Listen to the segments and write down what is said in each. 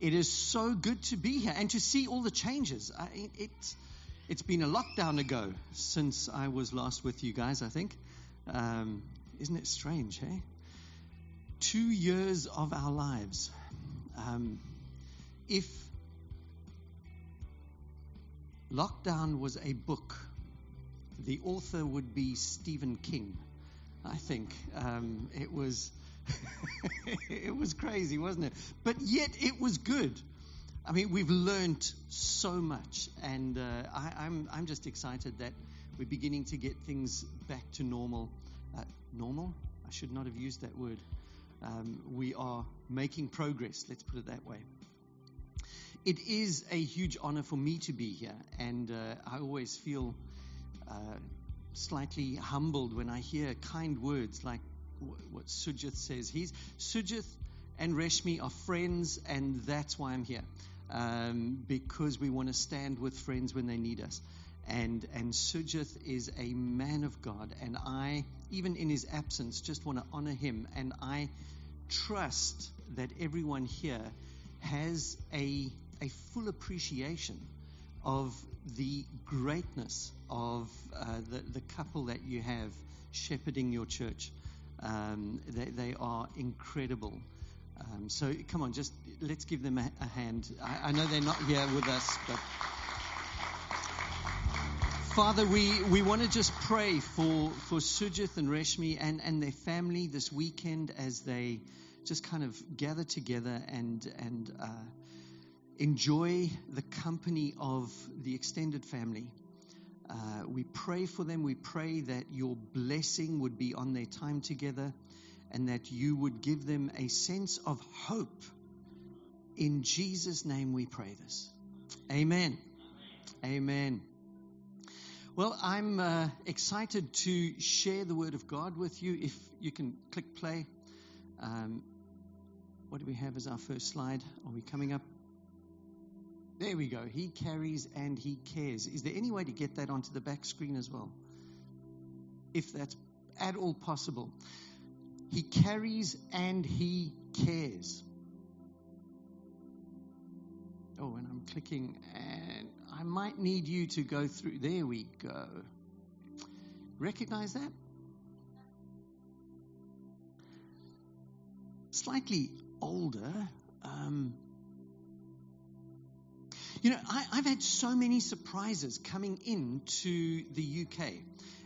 It is so good to be here and to see all the changes. I, it, it's been a lockdown ago since I was last with you guys, I think. Um, isn't it strange, hey? Two years of our lives. Um, if lockdown was a book, the author would be Stephen King, I think. Um, it was it was crazy, wasn't it? But yet it was good. I mean, we've learned so much, and uh, I, am I'm, I'm just excited that we're beginning to get things back to normal. Uh, normal? I should not have used that word. Um, we are making progress, let's put it that way. It is a huge honor for me to be here, and uh, I always feel uh, slightly humbled when I hear kind words like what Sujith says. He's Sujith and Reshmi are friends, and that's why I'm here. Um, because we want to stand with friends when they need us. And, and Sujith is a man of God, and I, even in his absence, just want to honor him. And I trust that everyone here has a, a full appreciation of the greatness of uh, the, the couple that you have shepherding your church. Um, they, they, are incredible. Um, so come on, just let's give them a, a hand. I, I, know they're not here with us, but Father, we, we want to just pray for, for Sujith and Reshmi and, and their family this weekend as they just kind of gather together and and uh, enjoy the company of the extended family. Uh, we pray for them. We pray that your blessing would be on their time together and that you would give them a sense of hope. In Jesus' name we pray this. Amen. Amen. Well, I'm uh, excited to share the Word of God with you. If you can click play. Um, what do we have as our first slide? Are we coming up? There we go. He carries and he cares. Is there any way to get that onto the back screen as well? If that's at all possible. He carries and he cares. Oh, and I'm clicking, and I might need you to go through. There we go. Recognize that? Slightly older. Um, you know, I, have had so many surprises coming into the UK.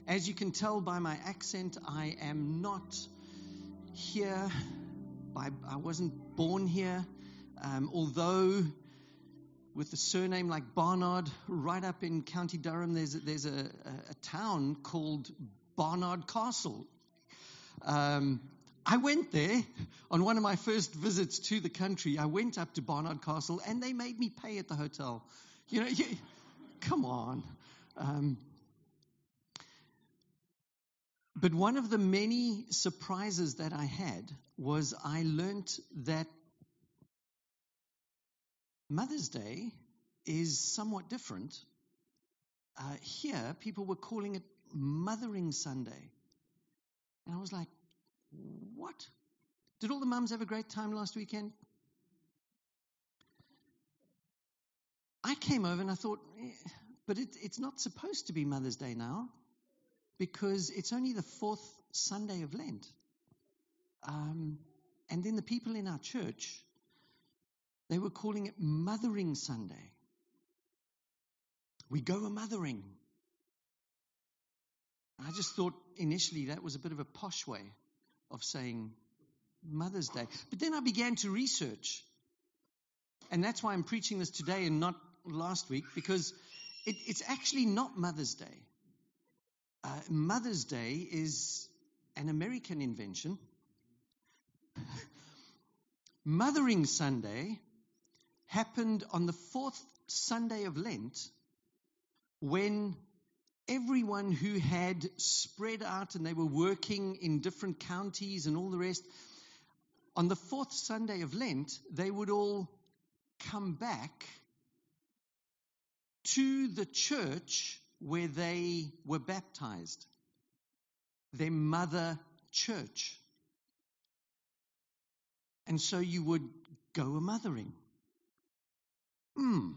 As you can tell by my accent, I am not here. By, I wasn't born here. Um, although, with a surname like Barnard, right up in County Durham, there's there's a, a, a town called Barnard Castle. Um, I went there on one of my first visits to the country. I went up to Barnard Castle and they made me pay at the hotel. You know, you, come on. Um, but one of the many surprises that I had was I learnt that Mother's Day is somewhat different. Uh, here, people were calling it Mothering Sunday. And I was like, what? Did all the mums have a great time last weekend? I came over and I thought, eh, but it, it's not supposed to be Mother's Day now because it's only the fourth Sunday of Lent. Um, and then the people in our church, they were calling it Mothering Sunday. We go a mothering. I just thought initially that was a bit of a posh way of saying Mother's Day. But then I began to research. And that's why I'm preaching this today and not last week, because it, it's actually not Mother's Day. Uh, Mother's Day is an American invention. Mothering Sunday happened on the fourth Sunday of Lent when everyone who had spread out and they were working in different counties and all the rest, on the fourth Sunday of Lent, they would all come back to the church where they were baptized, their mother church. And so you would go a mothering. hmm,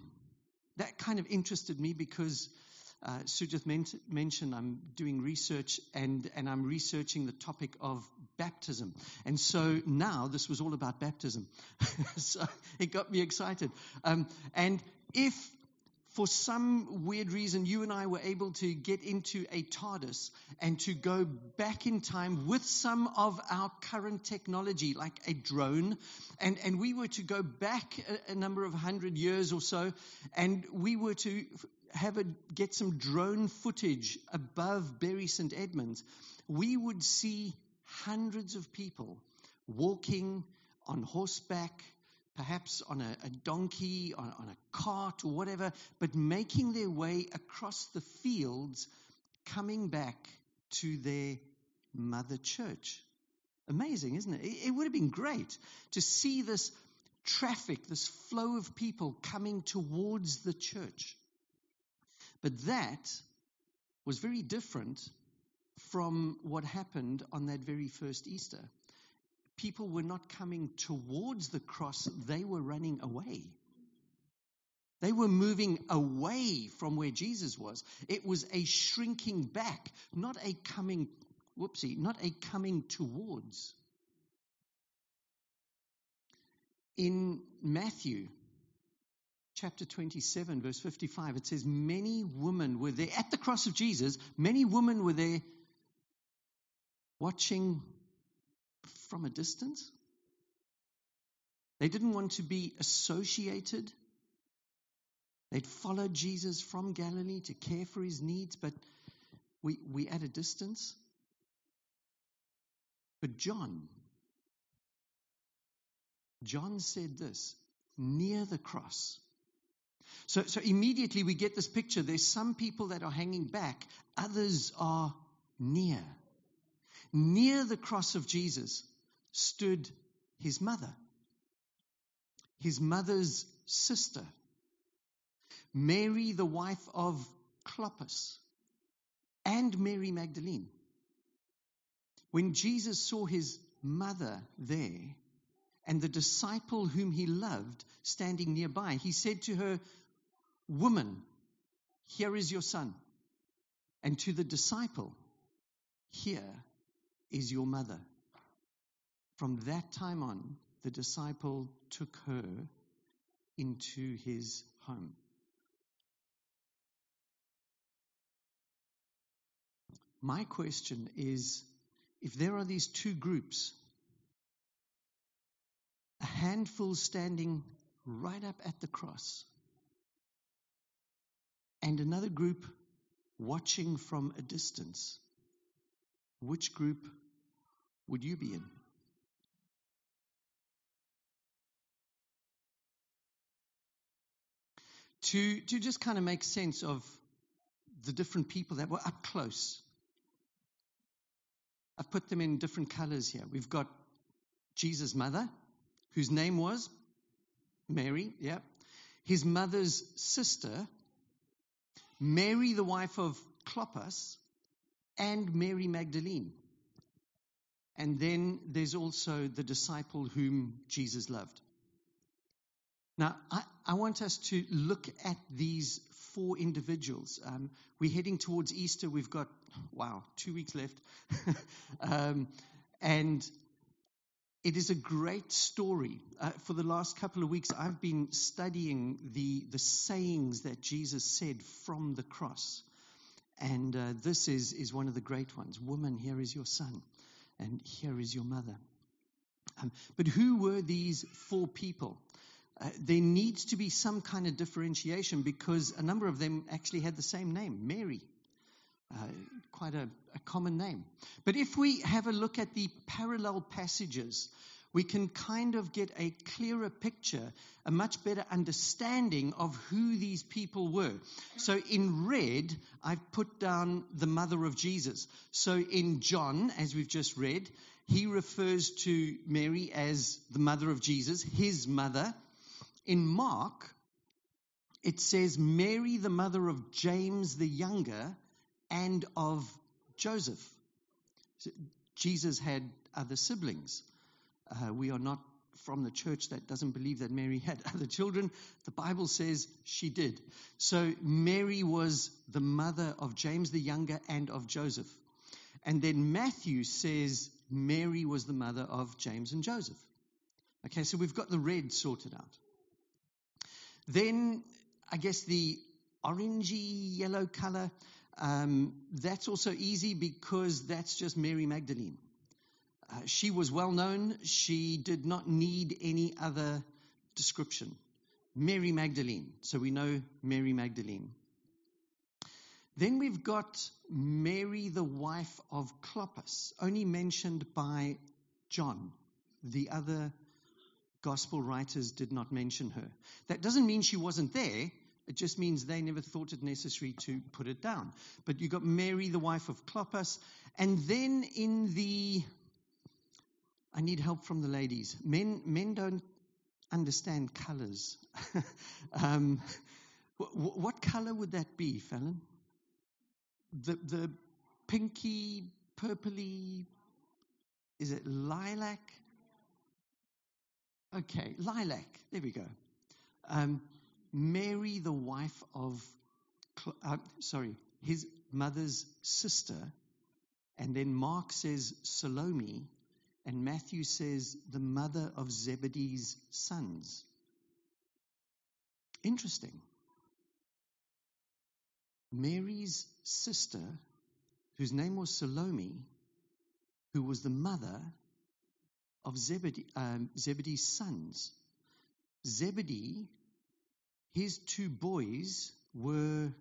that kind of interested me because uh, Sujith mentioned I'm doing research and, and I'm researching the topic of baptism. And so now this was all about baptism. so it got me excited. Um, and if for some weird reason, you and I were able to get into a TARDIS and to go back in time with some of our current technology, like a drone. And, and we were to go back a, a number of hundred years or so, and we were to have a, get some drone footage above Bury St. Edmunds. We would see hundreds of people walking on horseback, perhaps on a, a donkey, on, on a cart or whatever, but making their way across the fields, coming back to their mother church. Amazing, isn't it? It, it would have been great to see this traffic, this flow of people coming towards the church. But that was very different from what happened on that very first Easter people were not coming towards the cross, they were running away. They were moving away from where Jesus was. It was a shrinking back, not a coming, whoopsie, not a coming towards. In Matthew chapter 27, verse 55, it says, Many women were there at the cross of Jesus, many women were there watching from a distance. They didn't want to be associated. They'd followed Jesus from Galilee to care for his needs, but we, we at a distance. But John, John said this near the cross. So, so immediately we get this picture. There's some people that are hanging back, others are near. Near the cross of Jesus stood his mother, his mother's sister, Mary, the wife of Clopas, and Mary Magdalene. When Jesus saw his mother there and the disciple whom he loved standing nearby, he said to her, Woman, here is your son. And to the disciple, Here is your mother. From that time on, the disciple took her into his home. My question is if there are these two groups, a handful standing right up at the cross, and another group watching from a distance, which group would you be in? to, to just kind of make sense of the different people that were up close. I've put them in different colors here. We've got Jesus' mother, whose name was Mary, yeah. His mother's sister, Mary, the wife of Clopas, and Mary Magdalene. And then there's also the disciple whom Jesus loved. Now, I, I, want us to look at these four individuals. Um, we're heading towards Easter. We've got, wow, two weeks left. um, and it is a great story. Uh, for the last couple of weeks, I've been studying the, the sayings that Jesus said from the cross. And uh, this is, is one of the great ones Woman, here is your son, and here is your mother. Um, but who were these four people? Uh, there needs to be some kind of differentiation because a number of them actually had the same name, Mary. Uh, quite a, a common name. But if we have a look at the parallel passages, we can kind of get a clearer picture, a much better understanding of who these people were. So in red, I've put down the mother of Jesus. So in John, as we've just read, he refers to Mary as the mother of Jesus, his mother. In Mark, it says Mary, the mother of James the younger and of Joseph. Jesus had other siblings. Uh, we are not from the church that doesn't believe that Mary had other children. The Bible says she did. So Mary was the mother of James the Younger and of Joseph. And then Matthew says Mary was the mother of James and Joseph. Okay, so we've got the red sorted out. Then I guess the orangey yellow color, um, that's also easy because that's just Mary Magdalene. Uh, she was well known. She did not need any other description. Mary Magdalene. So we know Mary Magdalene. Then we've got Mary, the wife of Clopas, only mentioned by John. The other gospel writers did not mention her. That doesn't mean she wasn't there. It just means they never thought it necessary to put it down. But you've got Mary, the wife of Clopas. And then in the I need help from the ladies. Men, men don't understand colors. um, what, what color would that be, Fallon? The, the pinky, purpley, is it lilac? Okay, lilac. There we go. Um, Mary, the wife of, uh, sorry, his mother's sister. And then Mark says Salome, and Matthew says, the mother of Zebedee's sons. Interesting. Mary's sister, whose name was Salome, who was the mother of Zebedee, um, Zebedee's sons. Zebedee, his two boys were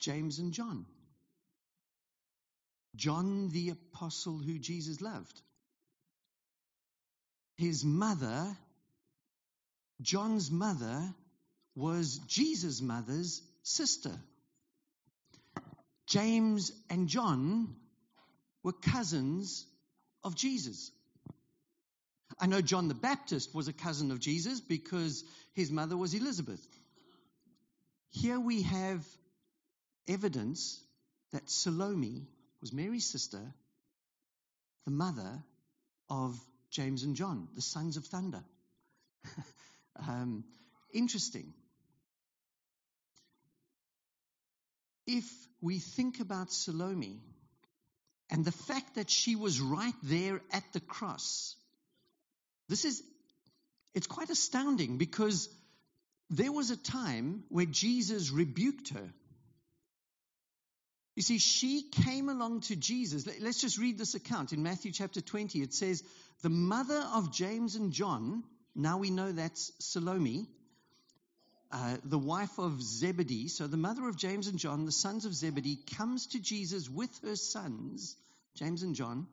James and John. John the apostle who Jesus loved. His mother, John's mother, was Jesus' mother's sister. James and John were cousins of Jesus. I know John the Baptist was a cousin of Jesus because his mother was Elizabeth. Here we have evidence that Salome was Mary's sister, the mother of James and John, the sons of thunder. um, interesting. If we think about Salome and the fact that she was right there at the cross, this is, it's quite astounding because there was a time where Jesus rebuked her. You see, she came along to Jesus. Let's just read this account in Matthew chapter 20. It says, The mother of James and John, now we know that's Salome, uh, the wife of Zebedee. So the mother of James and John, the sons of Zebedee, comes to Jesus with her sons, James and John.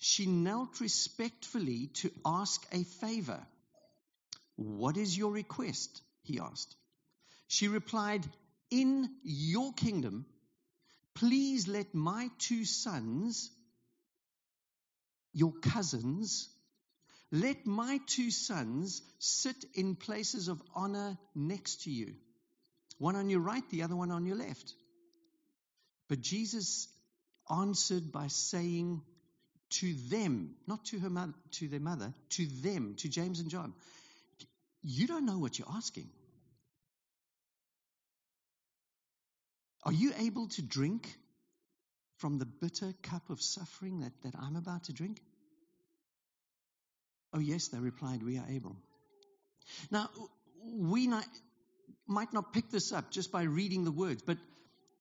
She knelt respectfully to ask a favor. What is your request? He asked. She replied, In your kingdom, Please let my two sons, your cousins, let my two sons sit in places of honor next to you. One on your right, the other one on your left. But Jesus answered by saying to them, not to her mother, to their mother, to them, to James and John, you don't know what you're asking. Are you able to drink from the bitter cup of suffering that, that I'm about to drink? Oh, yes, they replied, We are able. Now, we not, might not pick this up just by reading the words, but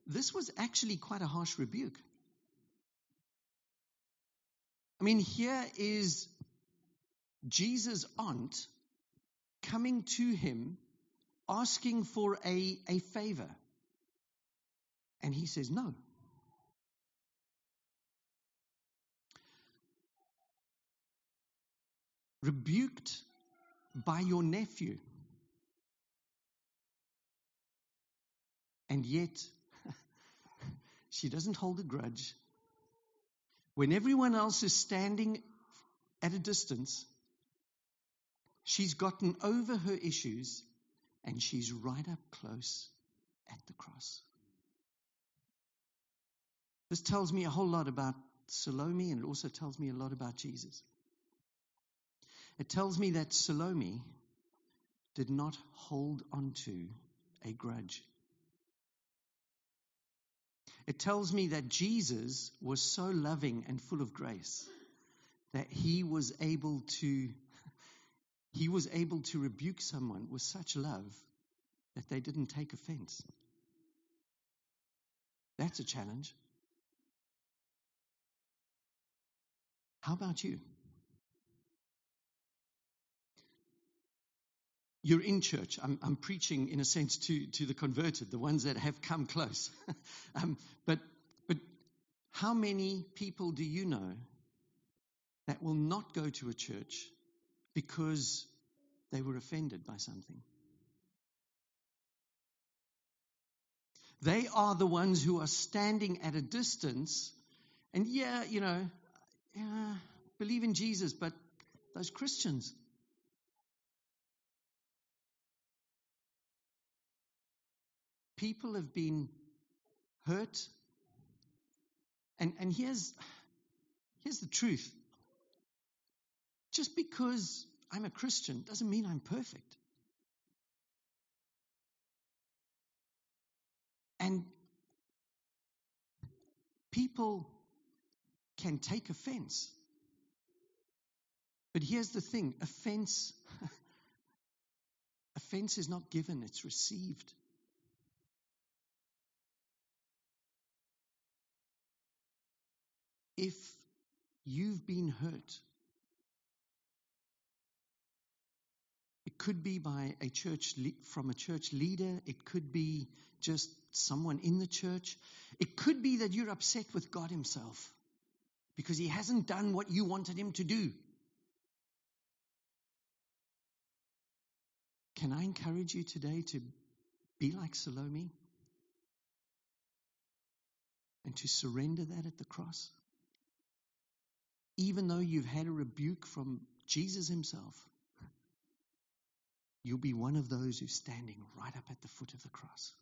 this was actually quite a harsh rebuke. I mean, here is Jesus' aunt coming to him asking for a, a favor. And he says, No. Rebuked by your nephew. And yet, she doesn't hold a grudge. When everyone else is standing at a distance, she's gotten over her issues and she's right up close at the cross. This tells me a whole lot about Salome and it also tells me a lot about Jesus. It tells me that Salome did not hold onto a grudge. It tells me that Jesus was so loving and full of grace that he was able to he was able to rebuke someone with such love that they didn't take offense. That's a challenge. How about you? You're in church. I'm, I'm preaching, in a sense, to, to the converted, the ones that have come close. um, but, but how many people do you know that will not go to a church because they were offended by something? They are the ones who are standing at a distance, and yeah, you know, yeah, believe in Jesus, but those Christians, people have been hurt. And, and here's, here's the truth just because I'm a Christian doesn't mean I'm perfect. And people can take offense. But here's the thing offense offense is not given, it's received. if you've been hurt, could be by a church from a church leader, it could be just someone in the church, it could be that you're upset with God Himself because He hasn't done what you wanted Him to do. Can I encourage you today to be like Salome and to surrender that at the cross? even though you've had a rebuke from Jesus himself, you'll be one of those who's standing right up at the foot of the cross.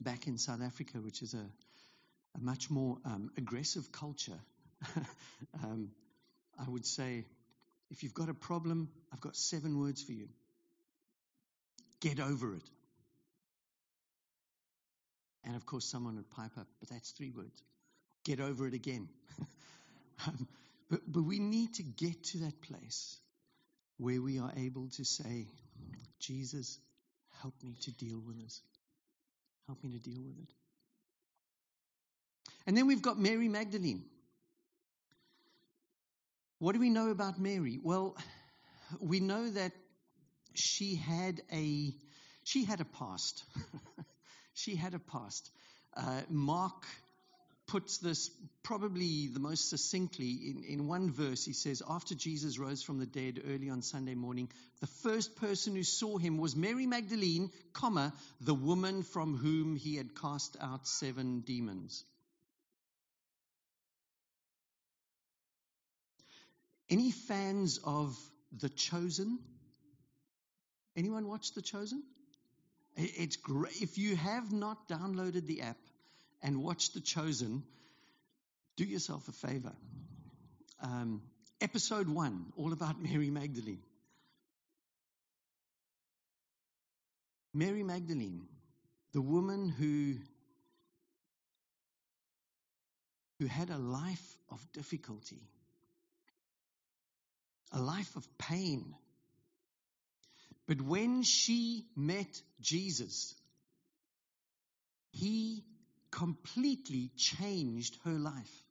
Back in South Africa, which is a, a much more um, aggressive culture, um, I would say if you've got a problem, I've got seven words for you. Get over it. And of course, someone would pipe up, but that's three words. Get over it again. um, but, but we need to get to that place where we are able to say, Jesus, help me to deal with this. Help me to deal with it. And then we've got Mary Magdalene. What do we know about Mary? Well, we know that she had a she had a past. she had a past. Uh, Mark puts this probably the most succinctly in, in one verse. He says, After Jesus rose from the dead early on Sunday morning, the first person who saw him was Mary Magdalene, comma, the woman from whom he had cast out seven demons. Any fans of The Chosen? Anyone watch The Chosen? It's great. If you have not downloaded the app and watch The Chosen, do yourself a favor. Um, episode one, all about Mary Magdalene. Mary Magdalene, the woman who, who had a life of difficulty, a life of pain, but when she met Jesus, he completely changed her life.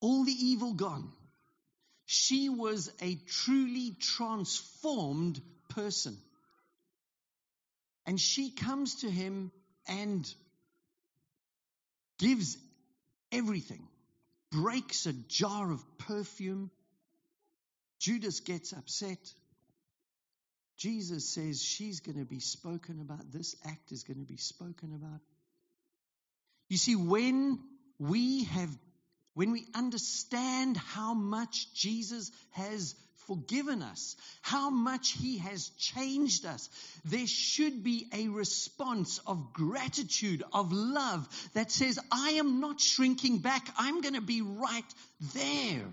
All the evil gone. She was a truly transformed person. And she comes to him and gives everything, breaks a jar of perfume. Judas gets upset. Jesus says she's going to be spoken about, this act is going to be spoken about. You see, when we have when we understand how much Jesus has forgiven us, how much He has changed us, there should be a response of gratitude, of love that says, I am not shrinking back, I'm going to be right there.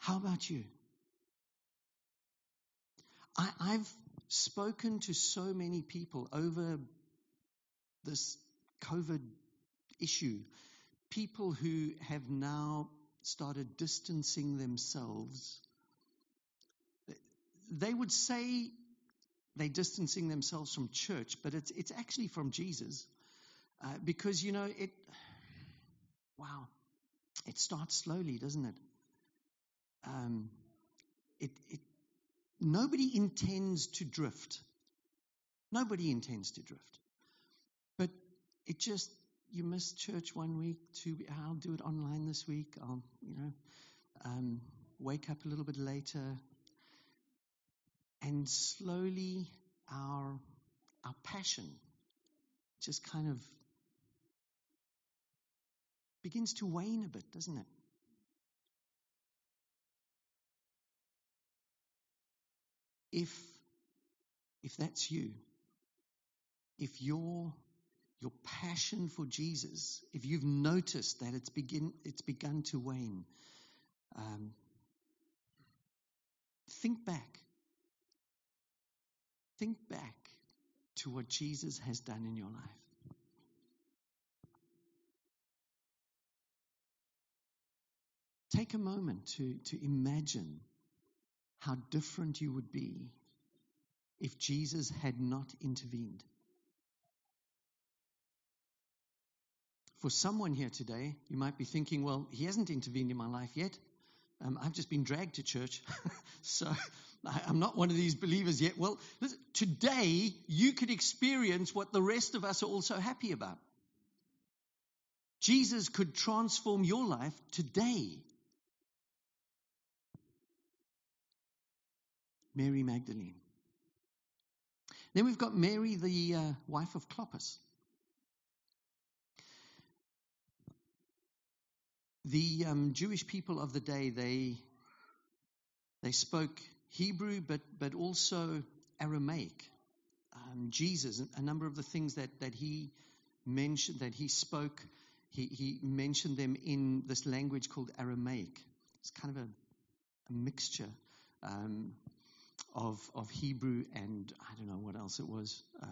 How about you? I, have spoken to so many people over this COVID issue. People who have now started distancing themselves. They would say they're distancing themselves from church, but it's, it's actually from Jesus. Uh, because, you know, it, wow, it starts slowly, doesn't it? Um, it, it? Nobody intends to drift. Nobody intends to drift. But it just, you miss church one week, two I'll do it online this week. I'll, you know, um, wake up a little bit later. And slowly our, our passion just kind of begins to wane a bit, doesn't it? If, if that's you, if your, your passion for Jesus, if you've noticed that it's, begin, it's begun to wane, um, think back. Think back to what Jesus has done in your life. Take a moment to, to imagine how different you would be if Jesus had not intervened. For someone here today, you might be thinking, well, he hasn't intervened in my life yet. Um, I've just been dragged to church, so I, am not one of these believers yet. Well, listen, today you could experience what the rest of us are also happy about. Jesus could transform your life today. Mary Magdalene. Then we've got Mary, the uh, wife of Clopas. The um, Jewish people of the day, they, they spoke Hebrew, but, but also Aramaic. Um, Jesus, a number of the things that, that he mentioned, that he spoke, he, he mentioned them in this language called Aramaic. It's kind of a, a mixture. Um, of, of Hebrew and I don't know what else it was. Uh,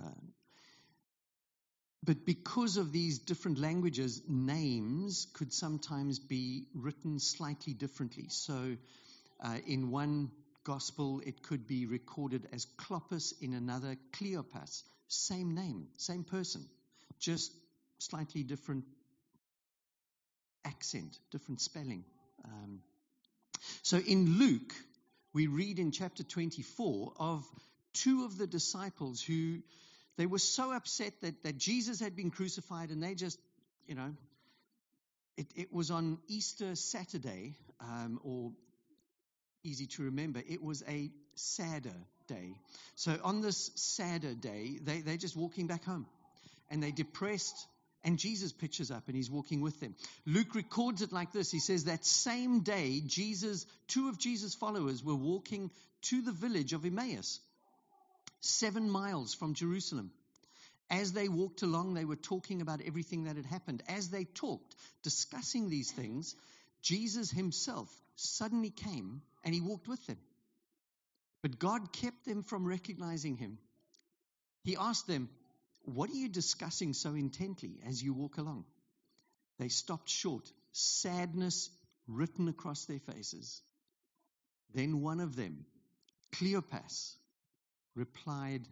but because of these different languages, names could sometimes be written slightly differently. So uh, in one gospel, it could be recorded as Clopas, in another, Cleopas. Same name, same person, just slightly different accent, different spelling. Um, so in Luke, we read in chapter 24 of two of the disciples who they were so upset that, that Jesus had been crucified and they just, you know, it, it was on Easter Saturday, um, or easy to remember, it was a sadder day. So on this sadder day, they, they're just walking back home and they're depressed and Jesus pitches up and he's walking with them. Luke records it like this. He says that same day, Jesus, two of Jesus' followers were walking to the village of Emmaus, seven miles from Jerusalem. As they walked along, they were talking about everything that had happened. As they talked, discussing these things, Jesus himself suddenly came and he walked with them. But God kept them from recognizing him. He asked them, what are you discussing so intently as you walk along? They stopped short, sadness written across their faces. Then one of them, Cleopas, replied,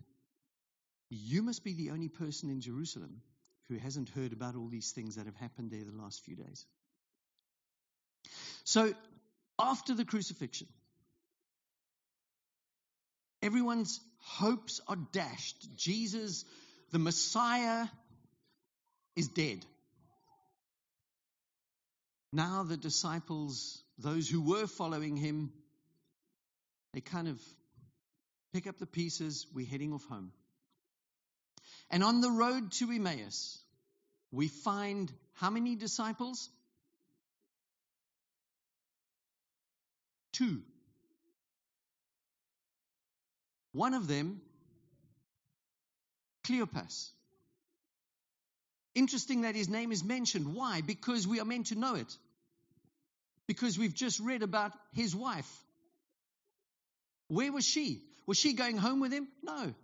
You must be the only person in Jerusalem who hasn't heard about all these things that have happened there the last few days. So, after the crucifixion, everyone's hopes are dashed. Jesus the Messiah is dead. Now the disciples, those who were following him, they kind of pick up the pieces. We're heading off home. And on the road to Emmaus, we find how many disciples? Two. One of them, Cleopas. Interesting that his name is mentioned. Why? Because we are meant to know it. Because we've just read about his wife. Where was she? Was she going home with him? No.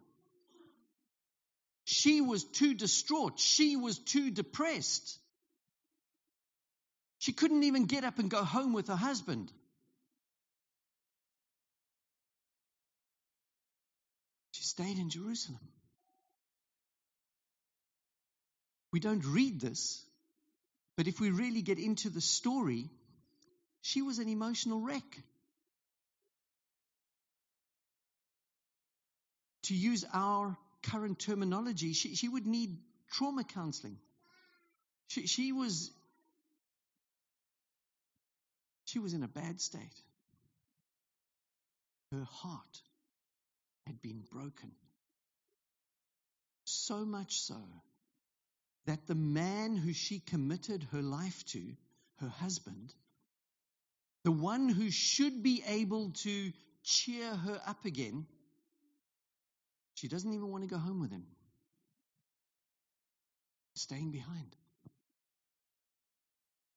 She was too distraught. She was too depressed. She couldn't even get up and go home with her husband. She stayed in Jerusalem. We don't read this, but if we really get into the story, she was an emotional wreck. To use our current terminology, she, she would need trauma counseling. She, she was she was in a bad state. Her heart had been broken. So much so that the man who she committed her life to, her husband, the one who should be able to cheer her up again, she doesn't even want to go home with him. Staying behind.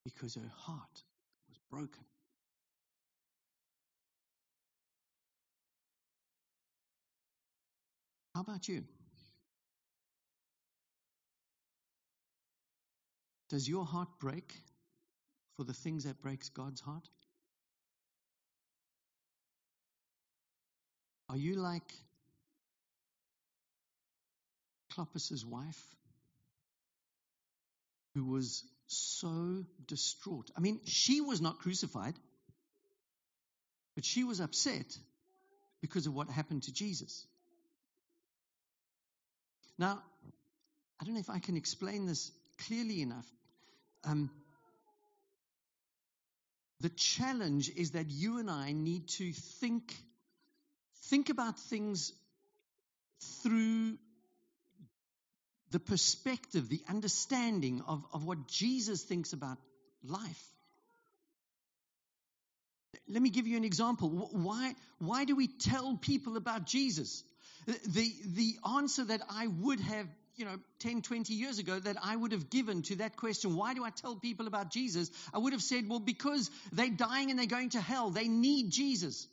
Because her heart was broken. How about you? Does your heart break for the things that breaks God's heart? Are you like Clopas' wife, who was so distraught? I mean, she was not crucified, but she was upset because of what happened to Jesus. Now, I don't know if I can explain this clearly enough. Um, the challenge is that you and I need to think think about things through the perspective, the understanding of, of what Jesus thinks about life. Let me give you an example. Why, why do we tell people about Jesus? The, the answer that I would have you know, 10, 20 years ago that I would have given to that question, why do I tell people about Jesus? I would have said, well, because they're dying and they're going to hell. They need Jesus.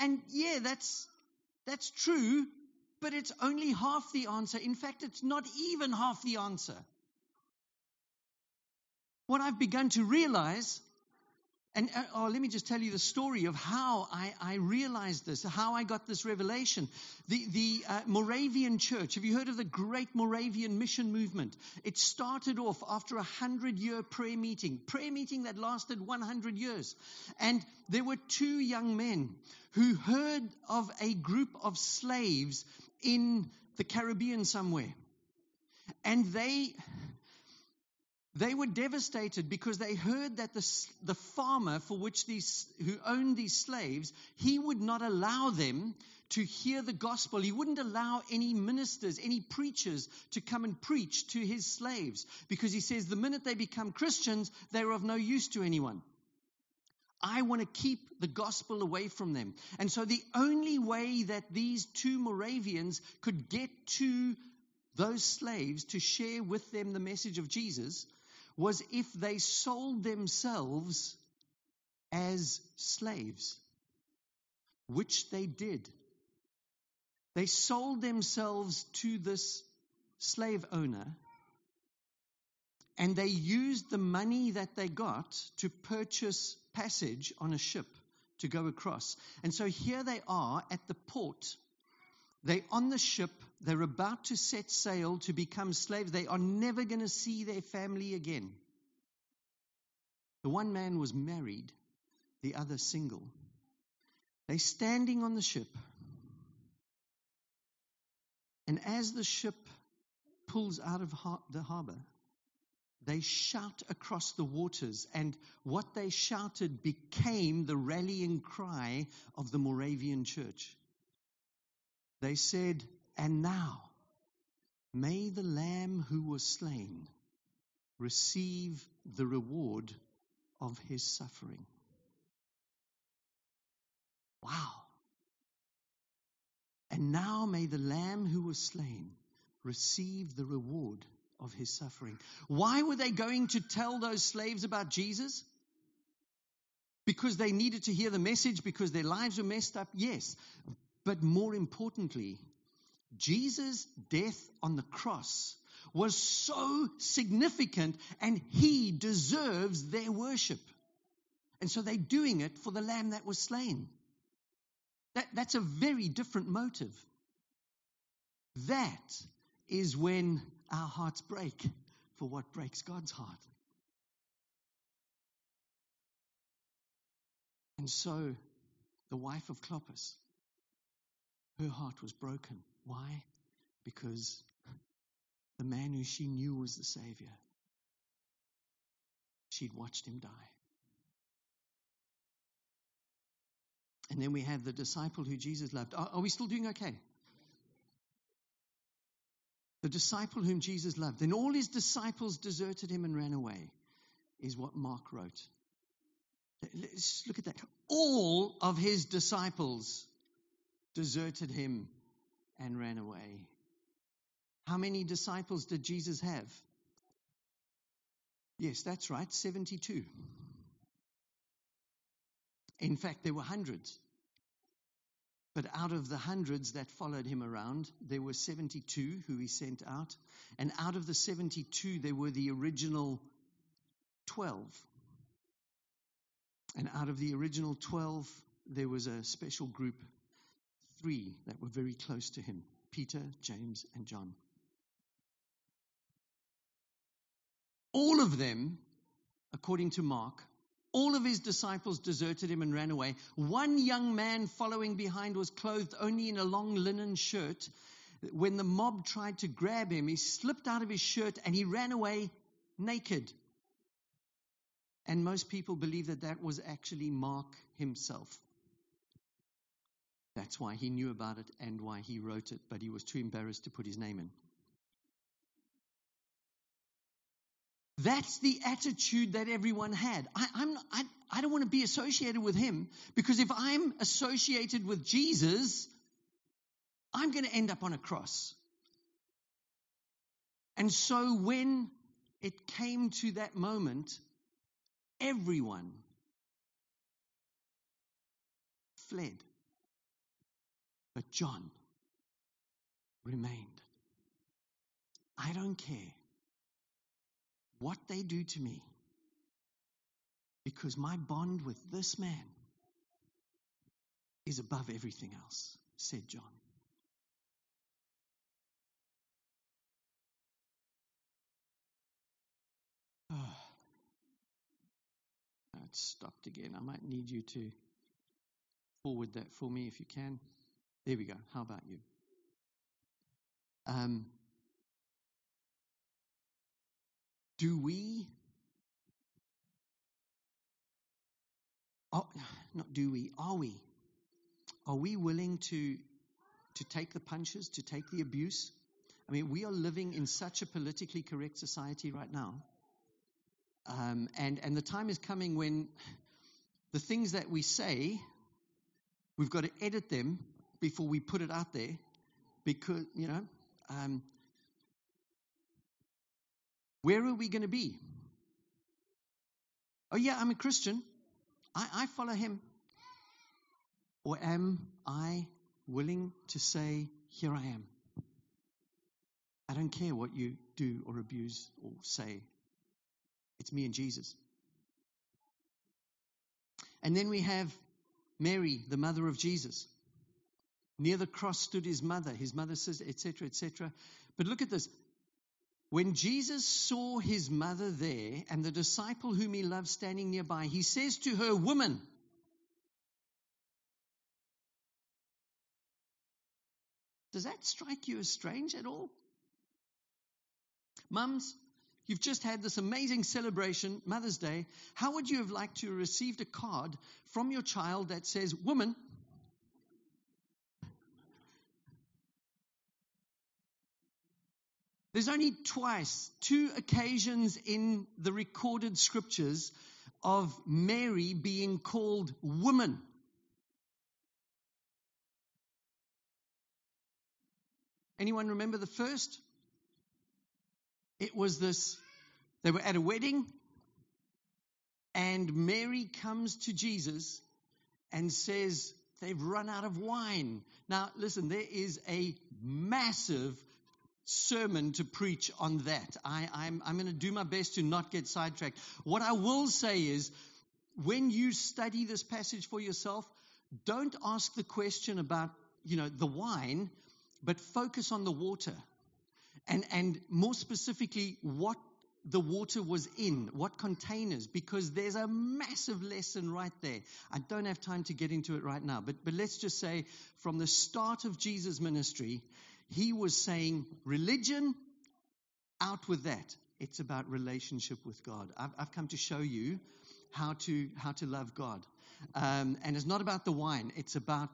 And yeah, that's, that's true, but it's only half the answer. In fact, it's not even half the answer. What I've begun to realize and uh, oh, let me just tell you the story of how I, I realized this, how I got this revelation. The, the uh, Moravian church, have you heard of the great Moravian mission movement? It started off after a hundred year prayer meeting, prayer meeting that lasted 100 years. And there were two young men who heard of a group of slaves in the Caribbean somewhere. And they they were devastated because they heard that the, the farmer for which these, who owned these slaves, he would not allow them to hear the gospel. He wouldn't allow any ministers, any preachers to come and preach to his slaves because he says the minute they become Christians, they're of no use to anyone. I want to keep the gospel away from them. And so the only way that these two Moravians could get to those slaves to share with them the message of Jesus was if they sold themselves as slaves, which they did. They sold themselves to this slave owner and they used the money that they got to purchase passage on a ship to go across. And so here they are at the port. They're on the ship they're about to set sail to become slaves. They are never going to see their family again. The one man was married, the other single. They're standing on the ship. And as the ship pulls out of the harbor, they shout across the waters, and what they shouted became the rallying cry of the Moravian church. They said, and now May the Lamb who was slain receive the reward of his suffering. Wow. And now may the Lamb who was slain receive the reward of his suffering. Why were they going to tell those slaves about Jesus? Because they needed to hear the message, because their lives were messed up? Yes. But more importantly, Jesus' death on the cross was so significant and he deserves their worship. And so they're doing it for the lamb that was slain. That, that's a very different motive. That is when our hearts break for what breaks God's heart. And so the wife of Clopas, her heart was broken. Why? Because the man who she knew was the Savior, she'd watched him die. And then we have the disciple who Jesus loved. Are, are we still doing okay? The disciple whom Jesus loved. Then all his disciples deserted him and ran away, is what Mark wrote. Let's look at that. All of his disciples deserted him and ran away. How many disciples did Jesus have? Yes, that's right, 72. In fact, there were hundreds. But out of the hundreds that followed him around, there were 72 who he sent out. And out of the 72, there were the original 12. And out of the original 12, there was a special group, three that were very close to him Peter, James, and John. All of them, according to Mark, all of his disciples deserted him and ran away. One young man following behind was clothed only in a long linen shirt. When the mob tried to grab him, he slipped out of his shirt and he ran away naked. And most people believe that that was actually Mark himself. That's why he knew about it and why he wrote it, but he was too embarrassed to put his name in. That's the attitude that everyone had. I, not, I, I don't want to be associated with him because if I'm associated with Jesus, I'm going to end up on a cross. And so when it came to that moment, everyone fled. But John remained. I don't care what they do to me because my bond with this man is above everything else, said John. Ah, oh, it's stopped again. I might need you to forward that for me if you can. There we go. How about you? Um, Do we, oh, not do we, are we? Are we willing to, to take the punches, to take the abuse? I mean, we are living in such a politically correct society right now. Um, and, and the time is coming when the things that we say, we've got to edit them before we put it out there because, you know, um, where are we going to be? Oh, yeah, I'm a Christian. I, I follow him. Or am I willing to say, Here I am? I don't care what you do or abuse or say. It's me and Jesus. And then we have Mary, the mother of Jesus. Near the cross stood his mother. His mother says, etc., etc. But look at this. When Jesus saw his mother there and the disciple whom he loved standing nearby, he says to her, Woman, does that strike you as strange at all? Mums, you've just had this amazing celebration, Mother's Day. How would you have liked to have received a card from your child that says, Woman, There's only twice, two occasions in the recorded scriptures of Mary being called woman. Anyone remember the first? It was this they were at a wedding, and Mary comes to Jesus and says, They've run out of wine. Now, listen, there is a massive sermon to preach on that. I, am I'm, I'm going to do my best to not get sidetracked. What I will say is, when you study this passage for yourself, don't ask the question about, you know, the wine, but focus on the water. And, and more specifically, what the water was in, what containers, because there's a massive lesson right there. I don't have time to get into it right now, but, but let's just say from the start of Jesus' ministry, he was saying, religion, out with that. It's about relationship with God. I've, I've come to show you how to, how to love God. Um, and it's not about the wine, it's about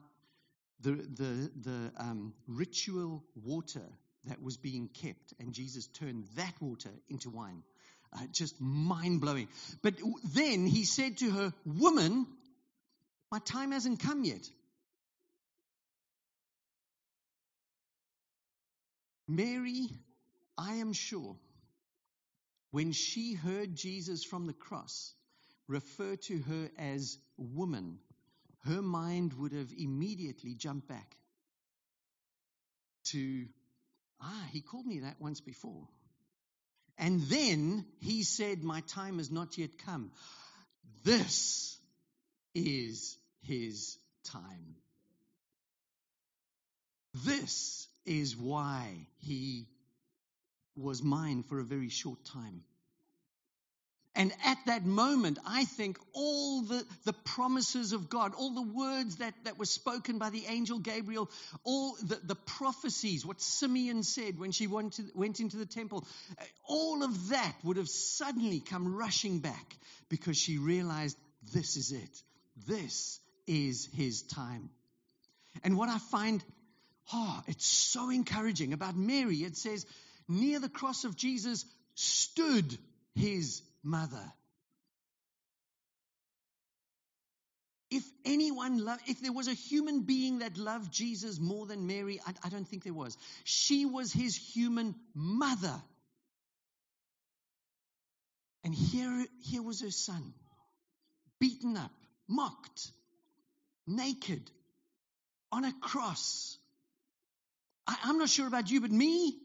the, the, the um, ritual water that was being kept, and Jesus turned that water into wine. Uh, just mind blowing. But then he said to her, Woman, my time hasn't come yet. Mary, I am sure, when she heard Jesus from the cross refer to her as woman, her mind would have immediately jumped back to Ah, he called me that once before. And then he said, My time has not yet come. This is his time. This is why he was mine for a very short time. And at that moment, I think all the, the promises of God, all the words that, that were spoken by the angel Gabriel, all the, the prophecies, what Simeon said when she went, to, went into the temple, uh, all of that would have suddenly come rushing back because she realized this is it. This is his time. And what I find, oh, it's so encouraging about Mary, it says, near the cross of Jesus stood his mother. If anyone loved, if there was a human being that loved Jesus more than Mary, I, I don't think there was. She was his human mother. And here, here was her son, beaten up, mocked, naked, on a cross. I, I'm not sure about you, but me,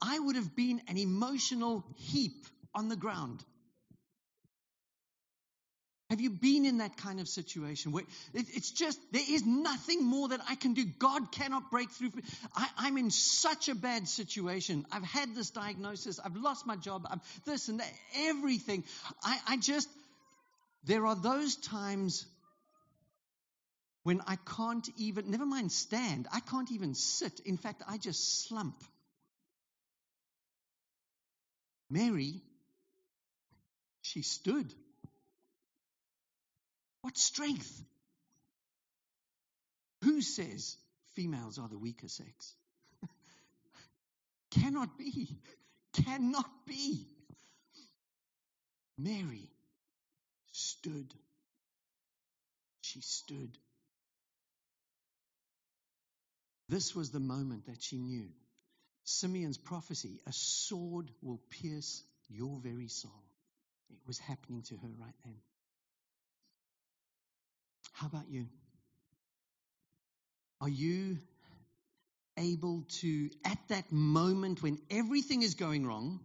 I would have been an emotional heap on the ground. Have you been in that kind of situation where it's just, there is nothing more that I can do? God cannot break through. I, am in such a bad situation. I've had this diagnosis. I've lost my job. I'm this and that, everything. I, I just, there are those times when I can't even, never mind stand, I can't even sit. In fact, I just slump. Mary she stood. What strength! Who says females are the weaker sex? Cannot be. Cannot be. Mary stood. She stood. This was the moment that she knew. Simeon's prophecy a sword will pierce your very soul. It was happening to her right then. How about you? Are you able to, at that moment when everything is going wrong,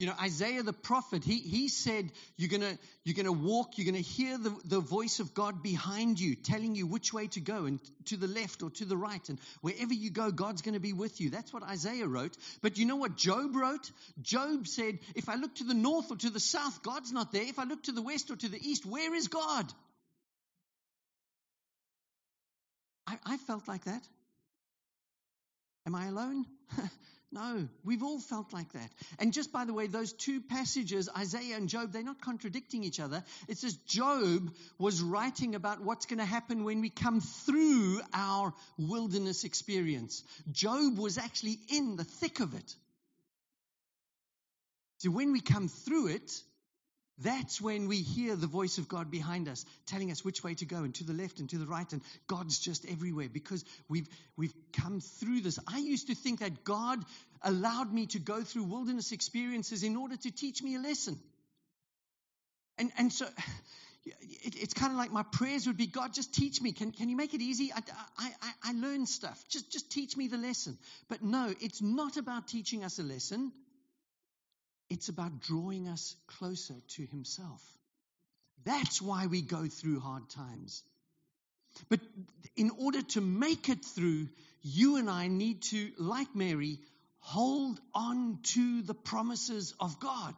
you know, Isaiah the prophet, he, he said, you're going you're gonna walk, you're going to hear the, the voice of God behind you, telling you which way to go, and to the left or to the right. And wherever you go, God's going to be with you. That's what Isaiah wrote. But you know what Job wrote? Job said, if I look to the north or to the south, God's not there. If I look to the west or to the east, where is God? I, I felt like that. Am I alone? no, we've all felt like that. And just by the way, those two passages, Isaiah and Job, they're not contradicting each other. It says Job was writing about what's going to happen when we come through our wilderness experience. Job was actually in the thick of it. So when we come through it, that's when we hear the voice of God behind us, telling us which way to go, and to the left and to the right, and God's just everywhere because we've, we've come through this. I used to think that God allowed me to go through wilderness experiences in order to teach me a lesson. And, and so it, it's kind of like my prayers would be God, just teach me. Can, can you make it easy? I, I, I, I learn stuff. Just, just teach me the lesson. But no, it's not about teaching us a lesson. It's about drawing us closer to Himself. That's why we go through hard times. But in order to make it through, you and I need to, like Mary, hold on to the promises of God.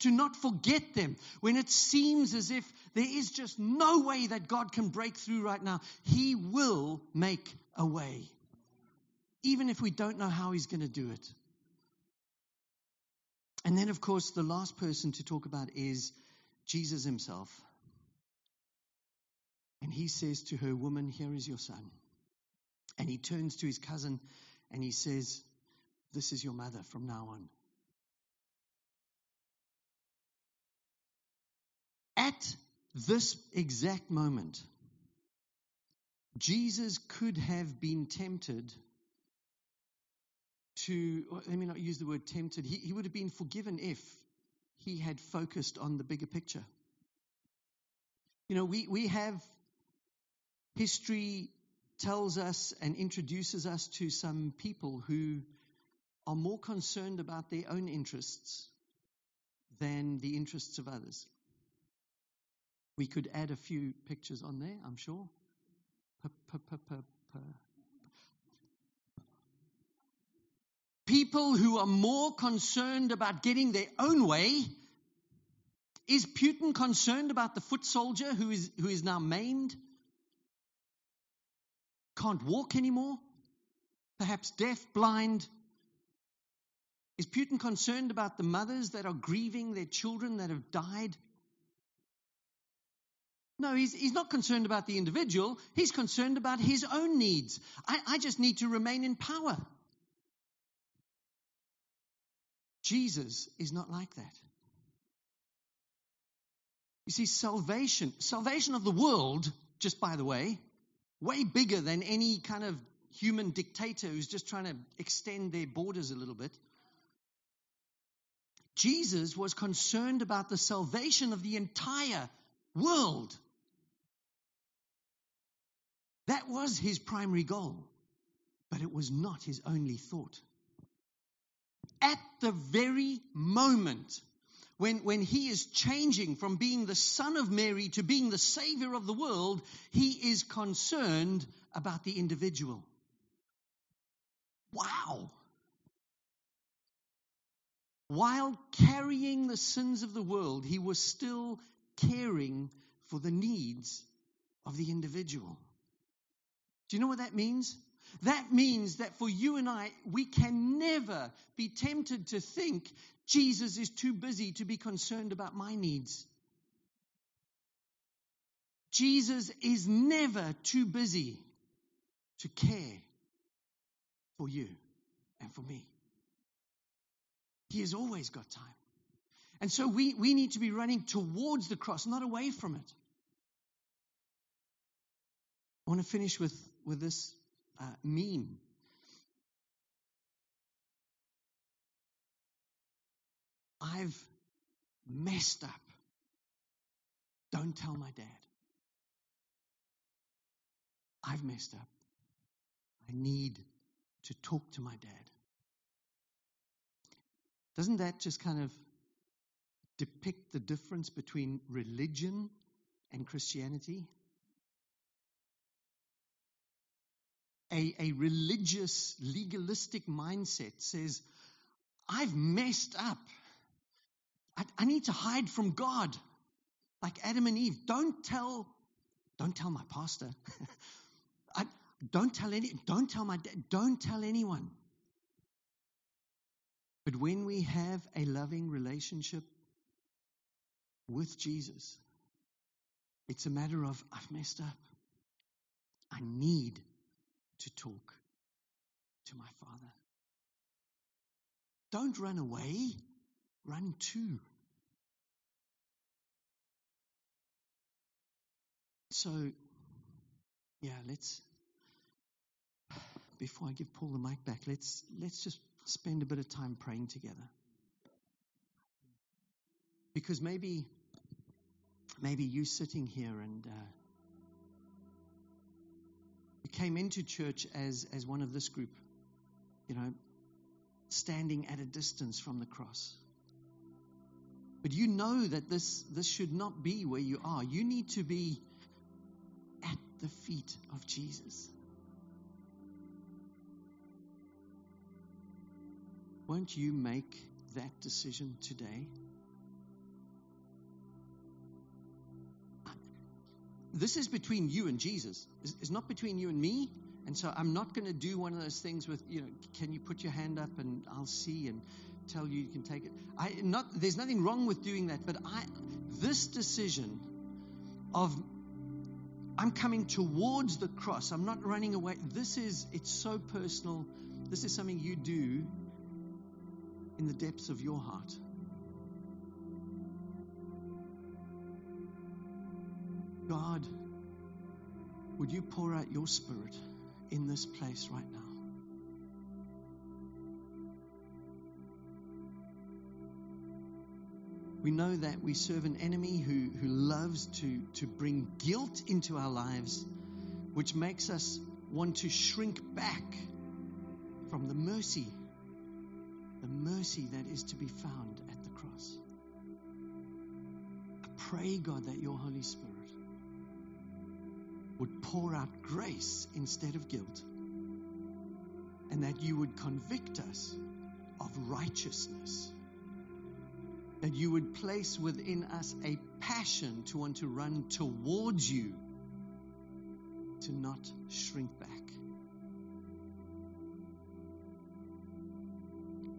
To not forget them when it seems as if there is just no way that God can break through right now. He will make a way. Even if we don't know how He's going to do it. And then, of course, the last person to talk about is Jesus himself. And he says to her, Woman, here is your son. And he turns to his cousin and he says, This is your mother from now on. At this exact moment, Jesus could have been tempted to, let me not use the word tempted, he, he would have been forgiven if he had focused on the bigger picture. You know, we, we have history tells us and introduces us to some people who are more concerned about their own interests than the interests of others. We could add a few pictures on there, I'm sure. People who are more concerned about getting their own way. Is Putin concerned about the foot soldier who is, who is now maimed? Can't walk anymore? Perhaps deaf, blind? Is Putin concerned about the mothers that are grieving their children that have died? No, he's, he's not concerned about the individual. He's concerned about his own needs. I, I just need to remain in power. Jesus is not like that. You see, salvation, salvation of the world, just by the way, way bigger than any kind of human dictator who's just trying to extend their borders a little bit. Jesus was concerned about the salvation of the entire world. That was his primary goal, but it was not his only thought at the very moment when, when he is changing from being the son of Mary to being the savior of the world, he is concerned about the individual. Wow. While carrying the sins of the world, he was still caring for the needs of the individual. Do you know what that means? That means that for you and I, we can never be tempted to think Jesus is too busy to be concerned about my needs. Jesus is never too busy to care for you and for me. He has always got time. And so we, we need to be running towards the cross, not away from it. I want to finish with, with this uh, meme. I've messed up. Don't tell my dad. I've messed up. I need to talk to my dad. Doesn't that just kind of depict the difference between religion and Christianity? A, a religious, legalistic mindset says, I've messed up. I, I need to hide from God. Like Adam and Eve. Don't tell, don't tell my pastor. I, don't tell any, don't tell my dad, don't tell anyone. But when we have a loving relationship with Jesus, it's a matter of, I've messed up. I need to talk to my Father. Don't run away, run to. So, yeah, let's, before I give Paul the mic back, let's, let's just spend a bit of time praying together. Because maybe, maybe you sitting here and uh, came into church as, as one of this group, you know, standing at a distance from the cross. But you know that this, this should not be where you are. You need to be at the feet of Jesus. Won't you make that decision today? This is between you and Jesus. It's not between you and me. And so I'm not going to do one of those things with, you know, can you put your hand up and I'll see and tell you you can take it. I not there's nothing wrong with doing that, but I this decision of I'm coming towards the cross. I'm not running away. This is it's so personal. This is something you do in the depths of your heart. God, would you pour out your spirit in this place right now? We know that we serve an enemy who, who loves to, to bring guilt into our lives, which makes us want to shrink back from the mercy the mercy that is to be found at the cross. I pray, God, that your Holy Spirit would pour out grace instead of guilt, and that you would convict us of righteousness, that you would place within us a passion to want to run towards you, to not shrink back.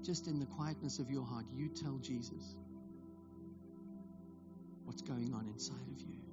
just in the quietness of your heart, you tell Jesus what's going on inside of you.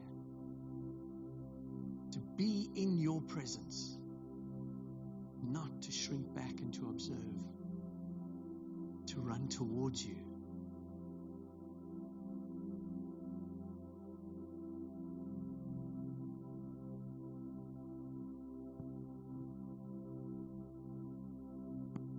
be in your presence, not to shrink back and to observe, to run towards you.